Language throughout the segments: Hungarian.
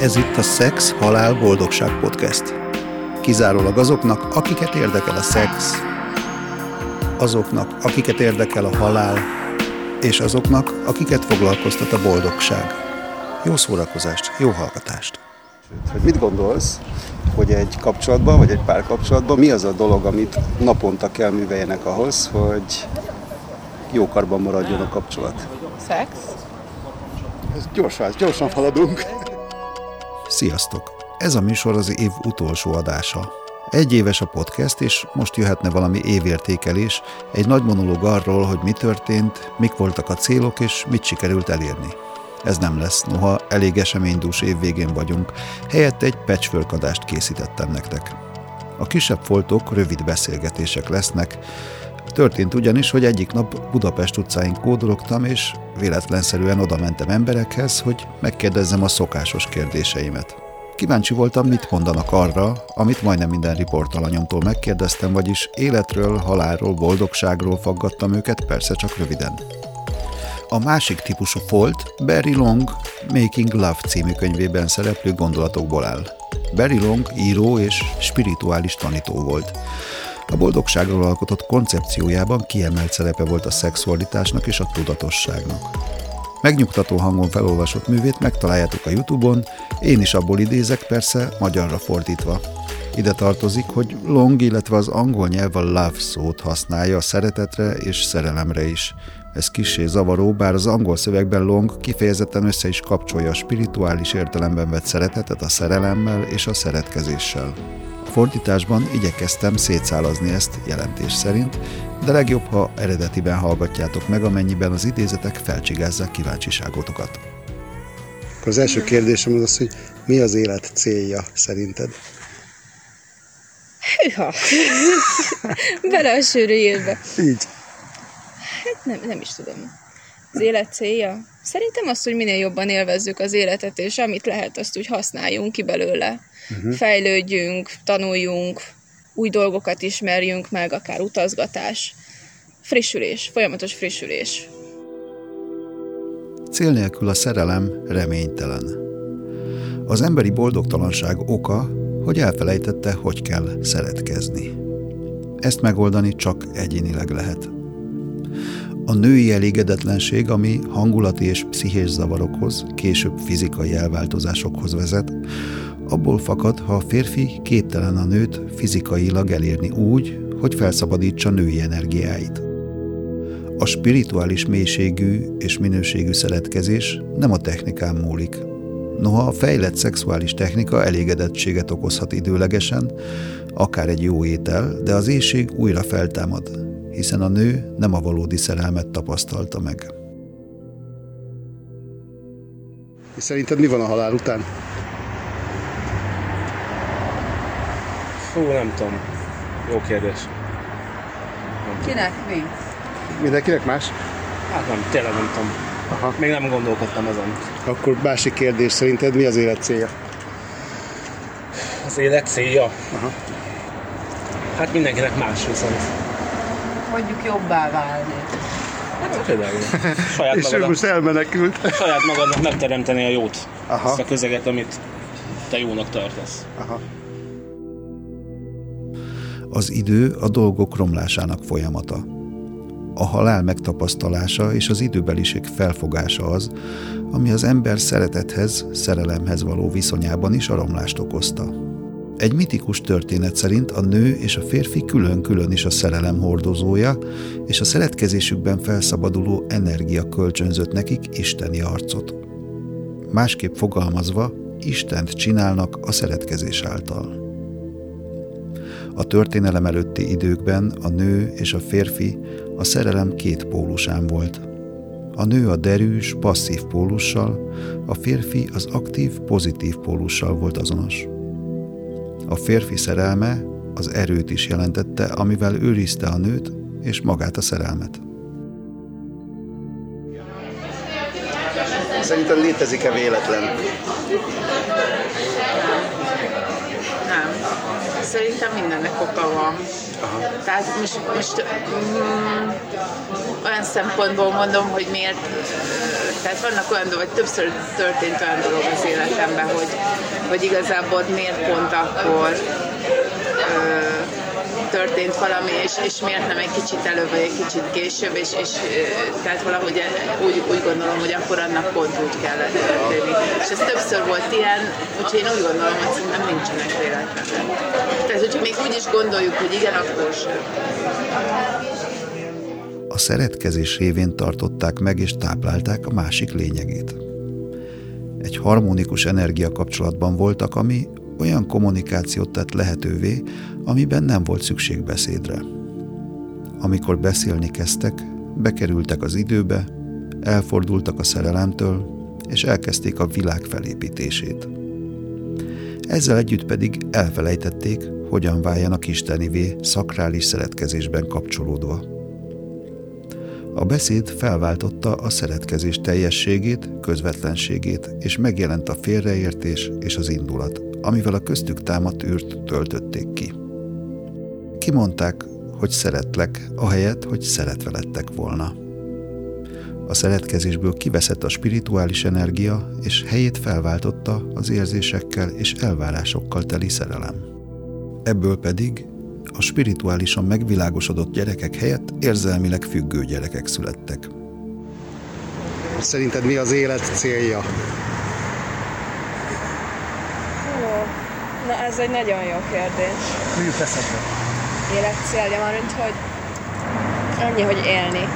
Ez itt a Szex, Halál, Boldogság Podcast. Kizárólag azoknak, akiket érdekel a szex, azoknak, akiket érdekel a halál, és azoknak, akiket foglalkoztat a boldogság. Jó szórakozást, jó hallgatást! Hogy mit gondolsz, hogy egy kapcsolatban, vagy egy párkapcsolatban mi az a dolog, amit naponta kell műveljenek ahhoz, hogy jó karban maradjon a kapcsolat? Szex? Ez gyorsan, gyorsan haladunk. Sziasztok! Ez a műsor az év utolsó adása. Egy éves a podcast, és most jöhetne valami évértékelés, egy nagy monológ arról, hogy mi történt, mik voltak a célok, és mit sikerült elérni. Ez nem lesz, noha elég eseménydús év végén vagyunk, helyett egy patchwork készítettem nektek. A kisebb foltok rövid beszélgetések lesznek, Történt ugyanis, hogy egyik nap Budapest utcáin kódologtam, és véletlenszerűen oda mentem emberekhez, hogy megkérdezzem a szokásos kérdéseimet. Kíváncsi voltam, mit mondanak arra, amit majdnem minden riportalanyomtól megkérdeztem, vagyis életről, halálról, boldogságról faggattam őket, persze csak röviden. A másik típusú folt Barry Long Making Love című könyvében szereplő gondolatokból áll. Barry Long író és spirituális tanító volt. A boldogságról alkotott koncepciójában kiemelt szerepe volt a szexualitásnak és a tudatosságnak. Megnyugtató hangon felolvasott művét megtaláljátok a Youtube-on, én is abból idézek, persze magyarra fordítva. Ide tartozik, hogy long, illetve az angol nyelv a love szót használja a szeretetre és szerelemre is. Ez kissé zavaró, bár az angol szövegben long kifejezetten össze is kapcsolja a spirituális értelemben vett szeretetet a szerelemmel és a szeretkezéssel fordításban igyekeztem szétszálazni ezt jelentés szerint, de legjobb, ha eredetiben hallgatjátok meg, amennyiben az idézetek felcsigázzák kíváncsiságotokat. Az első kérdésem az az, hogy mi az élet célja szerinted? Hűha! Bele a sűrűjébe. Így. Hát nem, nem is tudom. Az élet célja? Szerintem az, hogy minél jobban élvezzük az életet, és amit lehet, azt úgy használjunk ki belőle uh-huh. fejlődjünk, tanuljunk, új dolgokat ismerjünk meg, akár utazgatás, frissülés, folyamatos frissülés. Cél nélkül a szerelem reménytelen. Az emberi boldogtalanság oka, hogy elfelejtette, hogy kell szeretkezni. Ezt megoldani csak egyénileg lehet. A női elégedetlenség, ami hangulati és pszichés zavarokhoz, később fizikai elváltozásokhoz vezet, abból fakad, ha a férfi képtelen a nőt fizikailag elérni úgy, hogy felszabadítsa női energiáit. A spirituális mélységű és minőségű szeretkezés nem a technikán múlik. Noha a fejlett szexuális technika elégedettséget okozhat időlegesen, akár egy jó étel, de az éjség újra feltámad, hiszen a nő nem a valódi szerelmet tapasztalta meg. És szerinted mi van a halál után? Fú, nem tudom. Jó kérdés. Nem Kinek mi? Mindenkinek más? Hát nem, tényleg nem tudom. Aha. Még nem gondolkodtam ezen. Akkor másik kérdés, szerinted mi az élet célja? Az élet célja? Aha. Hát mindenkinek más viszont. Mondjuk jobbá válni. Hát például. Saját És ő most elmenekült. Saját magadnak megteremteni a jót. Aha. Azt a közeget, amit te jónak tartasz. Aha. Az idő a dolgok romlásának folyamata. A halál megtapasztalása és az időbeliség felfogása az, ami az ember szeretethez, szerelemhez való viszonyában is a romlást okozta. Egy mitikus történet szerint a nő és a férfi külön-külön is a szerelem hordozója, és a szeretkezésükben felszabaduló energia kölcsönzött nekik isteni arcot. Másképp fogalmazva, Istent csinálnak a szeretkezés által. A történelem előtti időkben a nő és a férfi a szerelem két pólusán volt. A nő a derűs, passzív pólussal, a férfi az aktív, pozitív pólussal volt azonos. A férfi szerelme az erőt is jelentette, amivel őrizte a nőt és magát a szerelmet. Szerintem létezik-e véletlen? Szerintem mindennek oka van. Aha. Tehát most, most mm, olyan szempontból mondom, hogy miért, tehát vannak olyan dolgok, többször történt olyan dolog az életemben, hogy, hogy igazából miért pont akkor történt valami, és, és miért nem egy kicsit előbb, vagy egy kicsit később, és, és tehát valahogy úgy, úgy gondolom, hogy akkor annak pont úgy kellett történni. És ez többször volt ilyen, úgyhogy én úgy gondolom, hogy szerintem nincsenek véletlenek. Tehát, hogyha még úgy is gondoljuk, hogy igen, akkor sem. A szeretkezés révén tartották meg és táplálták a másik lényegét. Egy harmonikus energiakapcsolatban voltak, ami olyan kommunikációt tett lehetővé, amiben nem volt szükség beszédre. Amikor beszélni kezdtek, bekerültek az időbe, elfordultak a szerelemtől, és elkezdték a világ felépítését. Ezzel együtt pedig elfelejtették, hogyan váljanak istenivé szakrális szeretkezésben kapcsolódva. A beszéd felváltotta a szeretkezés teljességét, közvetlenségét, és megjelent a félreértés és az indulat, amivel a köztük támadt űrt töltötték ki. Kimondták, hogy szeretlek, ahelyett, hogy szeretve lettek volna. A szeretkezésből kiveszett a spirituális energia, és helyét felváltotta az érzésekkel és elvárásokkal teli szerelem. Ebből pedig a spirituálisan megvilágosodott gyerekek helyett érzelmileg függő gyerekek születtek. Szerinted mi az élet célja? Na ez egy nagyon jó kérdés. Mi jut eszedbe? Életcélja már, mint hogy annyi, hogy élni.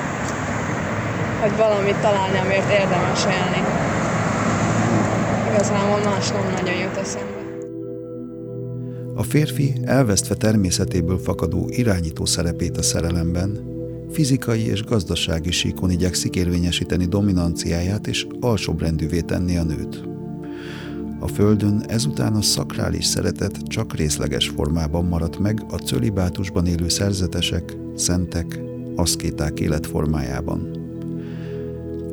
Hogy valamit találni, amiért érdemes élni. Igazából más nem nagyon jut eszembe. A férfi elvesztve természetéből fakadó irányító szerepét a szerelemben, fizikai és gazdasági síkon igyekszik érvényesíteni dominanciáját és alsóbrendűvé tenni a nőt. A Földön ezután a szakrális szeretet csak részleges formában maradt meg a cölibátusban élő szerzetesek, szentek, aszkéták életformájában.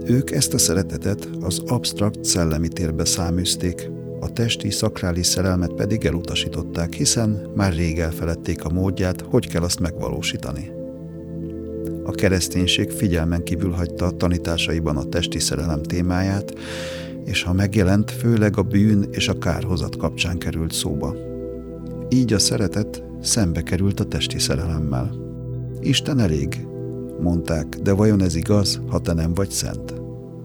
Ők ezt a szeretetet az absztrakt szellemi térbe száműzték, a testi szakrális szerelmet pedig elutasították, hiszen már rég elfeledték a módját, hogy kell azt megvalósítani. A kereszténység figyelmen kívül hagyta a tanításaiban a testi szerelem témáját, és ha megjelent, főleg a bűn és a kárhozat kapcsán került szóba. Így a szeretet szembe került a testi szerelemmel. Isten elég, mondták, de vajon ez igaz, ha te nem vagy szent?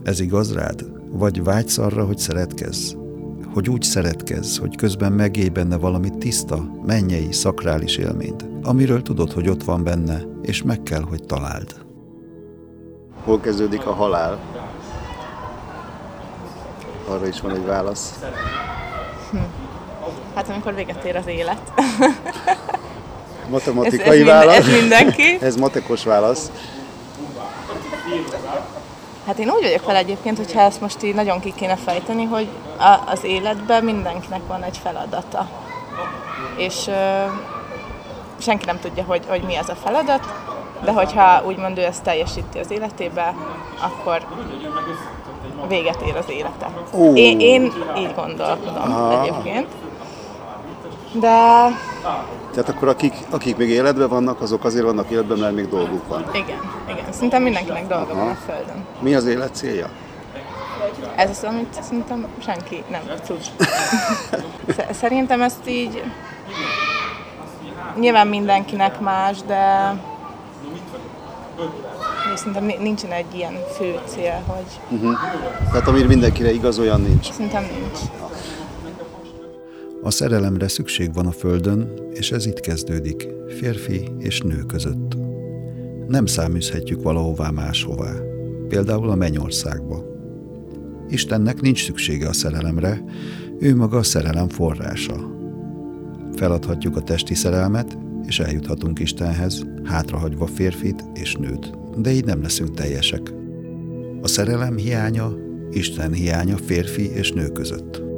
Ez igaz rád? Vagy vágysz arra, hogy szeretkezz? Hogy úgy szeretkezz, hogy közben megélj benne valami tiszta, mennyei, szakrális élményt, amiről tudod, hogy ott van benne, és meg kell, hogy találd. Hol kezdődik a halál? Arra is van egy válasz. Hm. Hát amikor véget ér az élet. Matematikai ez, ez válasz. Minden, ez mindenki. ez matekos válasz. Hát én úgy vagyok vele egyébként, hogyha ezt most így nagyon ki kéne fejteni, hogy a, az életben mindenkinek van egy feladata. És ö, senki nem tudja, hogy, hogy mi az a feladat, de hogyha úgymond ő ezt teljesíti az életébe, akkor véget ér az élete. Oh. Én, én így gondolkodom Aha. egyébként. De... Tehát akkor akik, akik még életben vannak, azok azért vannak életben, mert még dolguk van. Igen, igen. Szerintem mindenkinek dolga Aha. van a Földön. Mi az élet célja? Ez az, amit szerintem senki nem tud. Szerintem ezt így nyilván mindenkinek más, de szerintem nincsen egy ilyen fő cél, hogy... Uh-huh. Tehát amire mindenkire igaz, olyan nincs? Szerintem nincs. A szerelemre szükség van a Földön, és ez itt kezdődik, férfi és nő között. Nem száműzhetjük valahová máshová, például a mennyországba. Istennek nincs szüksége a szerelemre, ő maga a szerelem forrása. Feladhatjuk a testi szerelmet, és eljuthatunk Istenhez, hátrahagyva férfit és nőt, de így nem leszünk teljesek. A szerelem hiánya, Isten hiánya férfi és nő között.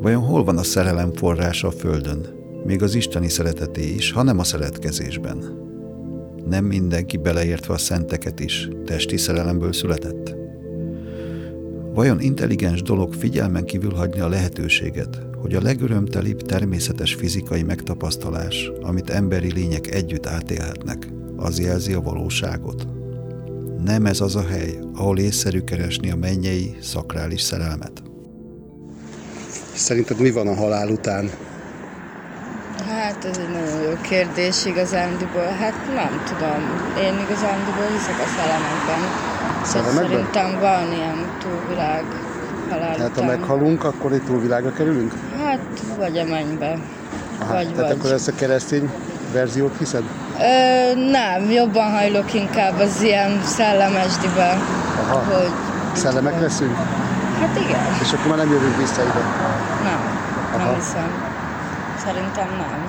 Vajon hol van a szerelem forrása a Földön, még az isteni szereteté is, ha nem a szeretkezésben? Nem mindenki beleértve a szenteket is testi szerelemből született? Vajon intelligens dolog figyelmen kívül hagyni a lehetőséget, hogy a legörömtelibb természetes fizikai megtapasztalás, amit emberi lények együtt átélhetnek, az jelzi a valóságot? Nem ez az a hely, ahol észszerű keresni a mennyei, szakrális szerelmet? Szerinted mi van a halál után? Hát ez egy nagyon jó kérdés igazándiból. Hát nem tudom. Én igazándiból hiszek a szellemekben. Szóval szerintem van ilyen túlvilág halál Tehát ha meghalunk, akkor egy túlvilágra kerülünk? Hát, vagy a mennybe. Aha, vagy, tehát vagy. akkor ezt a keresztény verziót hiszed? Ö, nem, jobban hajlok inkább az ilyen szellemesdibe. Aha. Hogy Szellemek leszünk? Hát igen. És akkor már nem jövünk vissza ide? Nem, Aha. hiszem. Szerintem nem.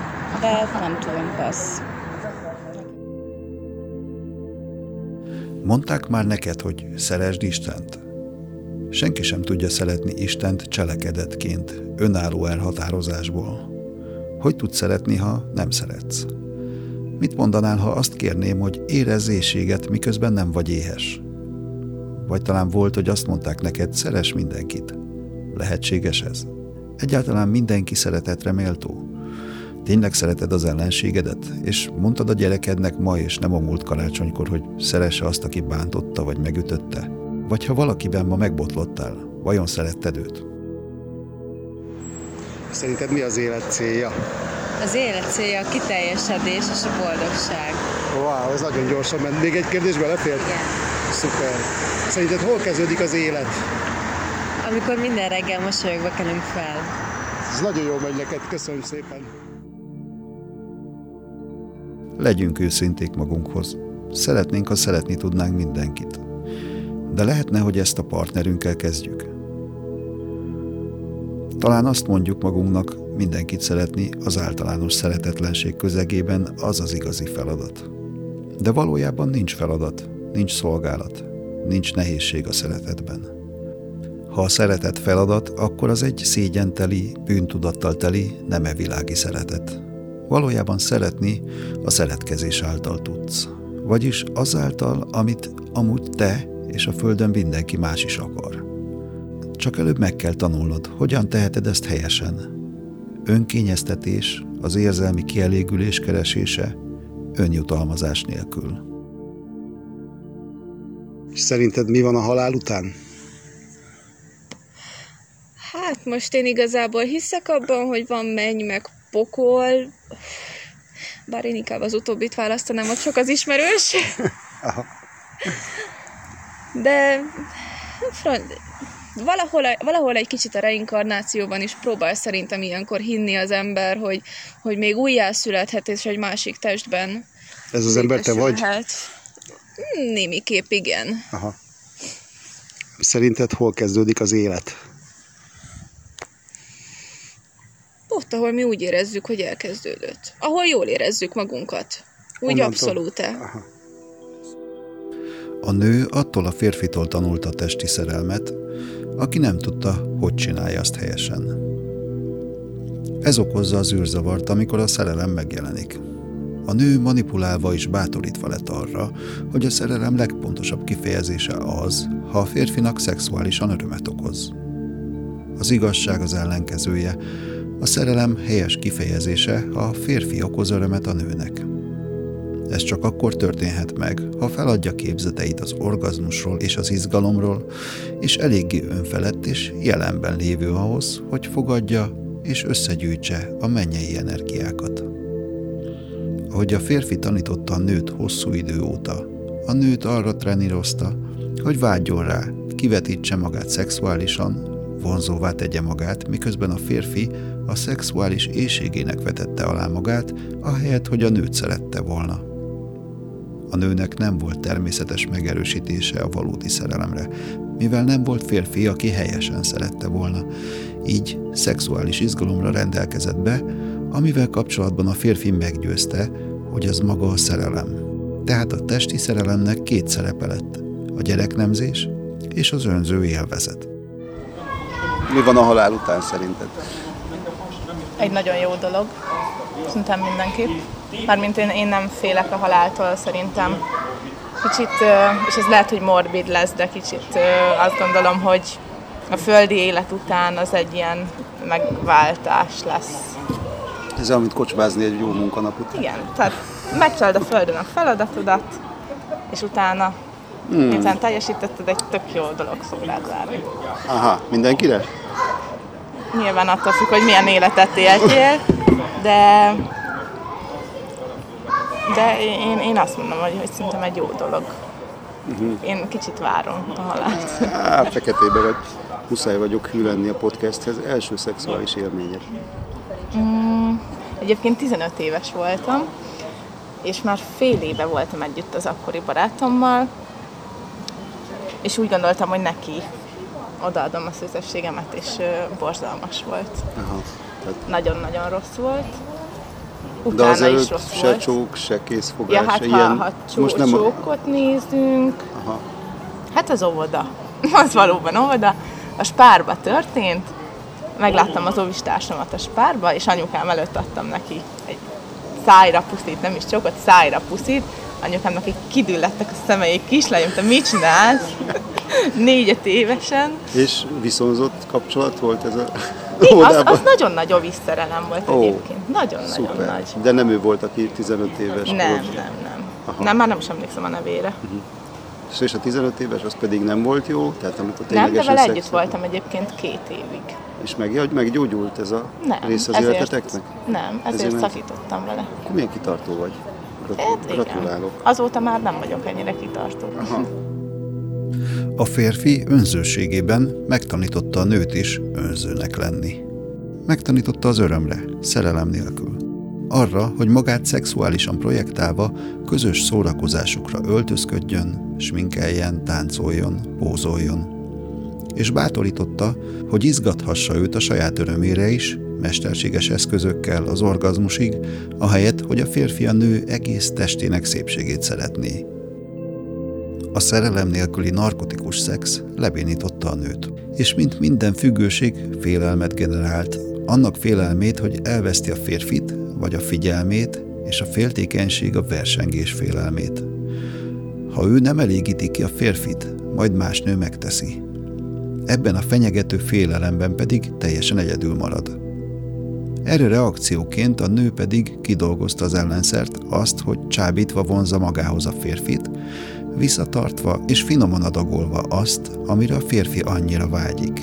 De nem tudom, passz. Mondták már neked, hogy szeresd Istent? Senki sem tudja szeretni Istent cselekedetként, önálló elhatározásból. Hogy tudsz szeretni, ha nem szeretsz? Mit mondanál, ha azt kérném, hogy érezz éjséget, miközben nem vagy éhes? Vagy talán volt, hogy azt mondták neked, szeres mindenkit. Lehetséges ez? Egyáltalán mindenki szeretetre méltó? Tényleg szereted az ellenségedet? És mondtad a gyerekednek ma és nem a múlt karácsonykor, hogy szeresse azt, aki bántotta vagy megütötte? Vagy ha valakiben ma megbotlottál, vajon szeretted őt? Szerinted mi az élet célja? Az élet célja a kiteljesedés és a boldogság. Wow, ez nagyon gyorsan ment. Még egy kérdés belefér? Igen. Szuper. Szerinted hol kezdődik az élet? Amikor minden reggel mosolyogva kelünk fel. Ez nagyon jó megy neked, köszönöm szépen. Legyünk őszinték magunkhoz. Szeretnénk, ha szeretni tudnánk mindenkit. De lehetne, hogy ezt a partnerünkkel kezdjük. Talán azt mondjuk magunknak, mindenkit szeretni az általános szeretetlenség közegében az az igazi feladat. De valójában nincs feladat, nincs szolgálat, nincs nehézség a szeretetben. Ha a szeretet feladat, akkor az egy szégyenteli, bűntudattal teli, nem e világi szeretet. Valójában szeretni a szeretkezés által tudsz. Vagyis azáltal, amit amúgy te és a Földön mindenki más is akar. Csak előbb meg kell tanulnod, hogyan teheted ezt helyesen. Önkényeztetés, az érzelmi kielégülés keresése, önjutalmazás nélkül. És szerinted mi van a halál után? Hát most én igazából hiszek abban, hogy van menny, meg pokol, bár én inkább az utóbbit választanám, ott sok az ismerős. Aha. De valahol, valahol egy kicsit a reinkarnációban is próbál szerintem ilyenkor hinni az ember, hogy, hogy még újjászülethet, és egy másik testben. Ez az ember te vagy? Némi kép, igen. Aha. Szerinted hol kezdődik az élet? Ott, ahol mi úgy érezzük, hogy elkezdődött. Ahol jól érezzük magunkat. Úgy abszolút. A nő attól a férfitól tanulta a testi szerelmet, aki nem tudta, hogy csinálja azt helyesen. Ez okozza az űrzavart, amikor a szerelem megjelenik. A nő manipulálva és bátorítva lett arra, hogy a szerelem legpontosabb kifejezése az, ha a férfinak szexuálisan örömet okoz. Az igazság az ellenkezője, a szerelem helyes kifejezése, ha a férfi okoz örömet a nőnek. Ez csak akkor történhet meg, ha feladja képzeteit az orgazmusról és az izgalomról, és eléggé önfelett és jelenben lévő ahhoz, hogy fogadja és összegyűjtse a mennyei energiákat. Ahogy a férfi tanította a nőt hosszú idő óta, a nőt arra trenírozta, hogy vágyjon rá, kivetítse magát szexuálisan, vonzóvá tegye magát, miközben a férfi a szexuális éjségének vetette alá magát, ahelyett, hogy a nőt szerette volna. A nőnek nem volt természetes megerősítése a valódi szerelemre, mivel nem volt férfi, aki helyesen szerette volna. Így szexuális izgalomra rendelkezett be, amivel kapcsolatban a férfi meggyőzte, hogy az maga a szerelem. Tehát a testi szerelemnek két szerepe lett, a gyereknemzés és az önző élvezet. Mi van a halál után szerinted? Egy nagyon jó dolog, szerintem mindenképp. Mármint én, én nem félek a haláltól szerintem. Kicsit, és ez lehet, hogy morbid lesz, de kicsit azt gondolom, hogy a földi élet után az egy ilyen megváltás lesz. Ez olyan, mint kocsmázni egy jó munkanap után. Igen, tehát megcsinálod a földön a feladatodat, és utána, hmm. miután teljesítetted, egy tök jó dolog szól rád várni. Aha, mindenkire? nyilván attól függ, hogy milyen életet éltél, de de én, én azt mondom, hogy, hogy szerintem egy jó dolog. Uh-huh. Én kicsit várom a halált. Á, feketébe vagy. Muszáj vagyok hű lenni a podcasthez. Első szexuális élmények. Mm, egyébként 15 éves voltam, és már fél éve voltam együtt az akkori barátommal, és úgy gondoltam, hogy neki odaadom a szüzességemet, és borzalmas volt. Aha. Tehát... Nagyon-nagyon rossz volt. Utána De is rossz se volt. csók, se készfogás, ja, hát se ha, ilyen... Ha csó, Most nem csókot a... nézünk, Aha. hát az óvoda. Az valóban óvoda. A spárba történt, megláttam az óvistársamat a spárba, és anyukám előtt adtam neki szájra puszít, nem is csókot, szájra puszít, anyukámnak így kidüllettek a szemei, kislányom, te mit csinálsz? Négy-öt évesen. És viszonzott kapcsolat volt ez a Igen, az, az nagyon nagy oviszerelem volt oh, egyébként. Nagyon-nagyon nagy. De nem ő volt, aki 15 éves nem, volt? Nem, nem, nem. Nem, már nem is emlékszem a nevére. Uh-huh. És a 15 éves az pedig nem volt jó? Tehát amikor nem, de vele együtt voltam egyébként két évig. És meg, meggyógyult ez a nem, rész az ezért, életeteknek? Nem, ezért, ezért szakítottam vele. Akkor milyen kitartó vagy? Hát, Gratulálok. Azóta már nem vagyok ennyire kitartó. Aha. A férfi önzőségében megtanította a nőt is önzőnek lenni. Megtanította az örömre, szerelem nélkül. Arra, hogy magát szexuálisan projektálva közös szórakozásukra öltözködjön, sminkeljen, táncoljon, pózoljon. És bátorította, hogy izgathassa őt a saját örömére is, mesterséges eszközökkel az orgazmusig, ahelyett, hogy a férfi a nő egész testének szépségét szeretné. A szerelem nélküli narkotikus szex lebénította a nőt, és mint minden függőség félelmet generált, annak félelmét, hogy elveszti a férfit, vagy a figyelmét, és a féltékenység a versengés félelmét. Ha ő nem elégíti ki a férfit, majd más nő megteszi. Ebben a fenyegető félelemben pedig teljesen egyedül marad. Erre reakcióként a nő pedig kidolgozta az ellenszert, azt, hogy csábítva vonza magához a férfit, visszatartva és finoman adagolva azt, amire a férfi annyira vágyik.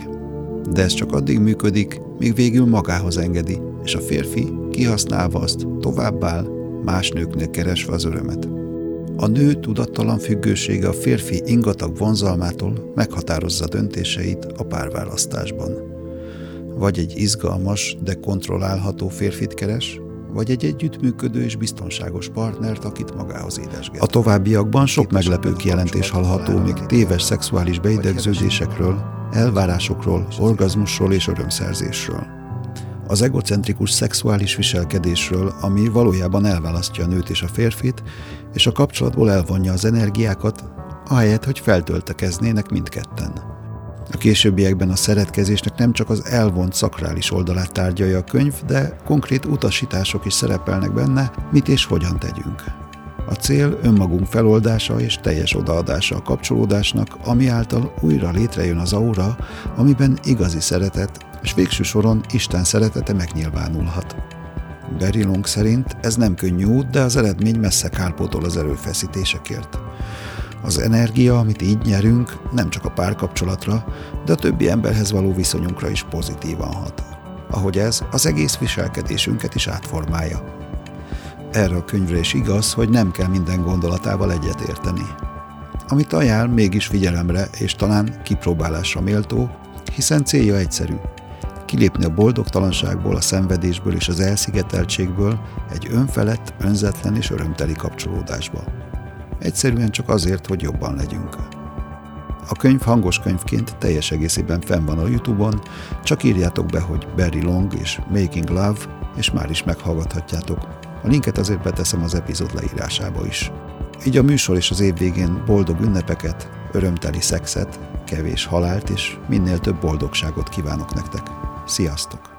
De ez csak addig működik, míg végül magához engedi, és a férfi kihasználva azt továbbáll, más nőknél keresve az örömet. A nő tudattalan függősége a férfi ingatag vonzalmától meghatározza döntéseit a párválasztásban. Vagy egy izgalmas, de kontrollálható férfit keres, vagy egy együttműködő és biztonságos partnert, akit magához édesget. A továbbiakban sok meglepő kijelentés hallható még téves szexuális beidegződésekről, elvárásokról, orgazmusról és örömszerzésről. Az egocentrikus szexuális viselkedésről, ami valójában elválasztja a nőt és a férfit, és a kapcsolatból elvonja az energiákat, ahelyett, hogy feltöltekeznének mindketten. A későbbiekben a szeretkezésnek nem csak az elvont szakrális oldalát tárgyalja a könyv, de konkrét utasítások is szerepelnek benne, mit és hogyan tegyünk. A cél önmagunk feloldása és teljes odaadása a kapcsolódásnak, ami által újra létrejön az aura, amiben igazi szeretet, és végső soron Isten szeretete megnyilvánulhat. Barry Long szerint ez nem könnyű út, de az eredmény messze kárpótol az erőfeszítésekért. Az energia, amit így nyerünk, nem csak a párkapcsolatra, de a többi emberhez való viszonyunkra is pozitívan hat. Ahogy ez az egész viselkedésünket is átformálja. Erre a könyvre is igaz, hogy nem kell minden gondolatával egyetérteni. Amit ajánl, mégis figyelemre és talán kipróbálásra méltó, hiszen célja egyszerű. Kilépni a boldogtalanságból, a szenvedésből és az elszigeteltségből egy önfelett, önzetlen és örömteli kapcsolódásba. Egyszerűen csak azért, hogy jobban legyünk. A könyv hangos könyvként teljes egészében fenn van a Youtube-on, csak írjátok be, hogy Barry Long és Making Love, és már is meghallgathatjátok. A linket azért beteszem az epizód leírásába is. Így a műsor és az év végén boldog ünnepeket, örömteli szexet, kevés halált és minél több boldogságot kívánok nektek. Sziasztok!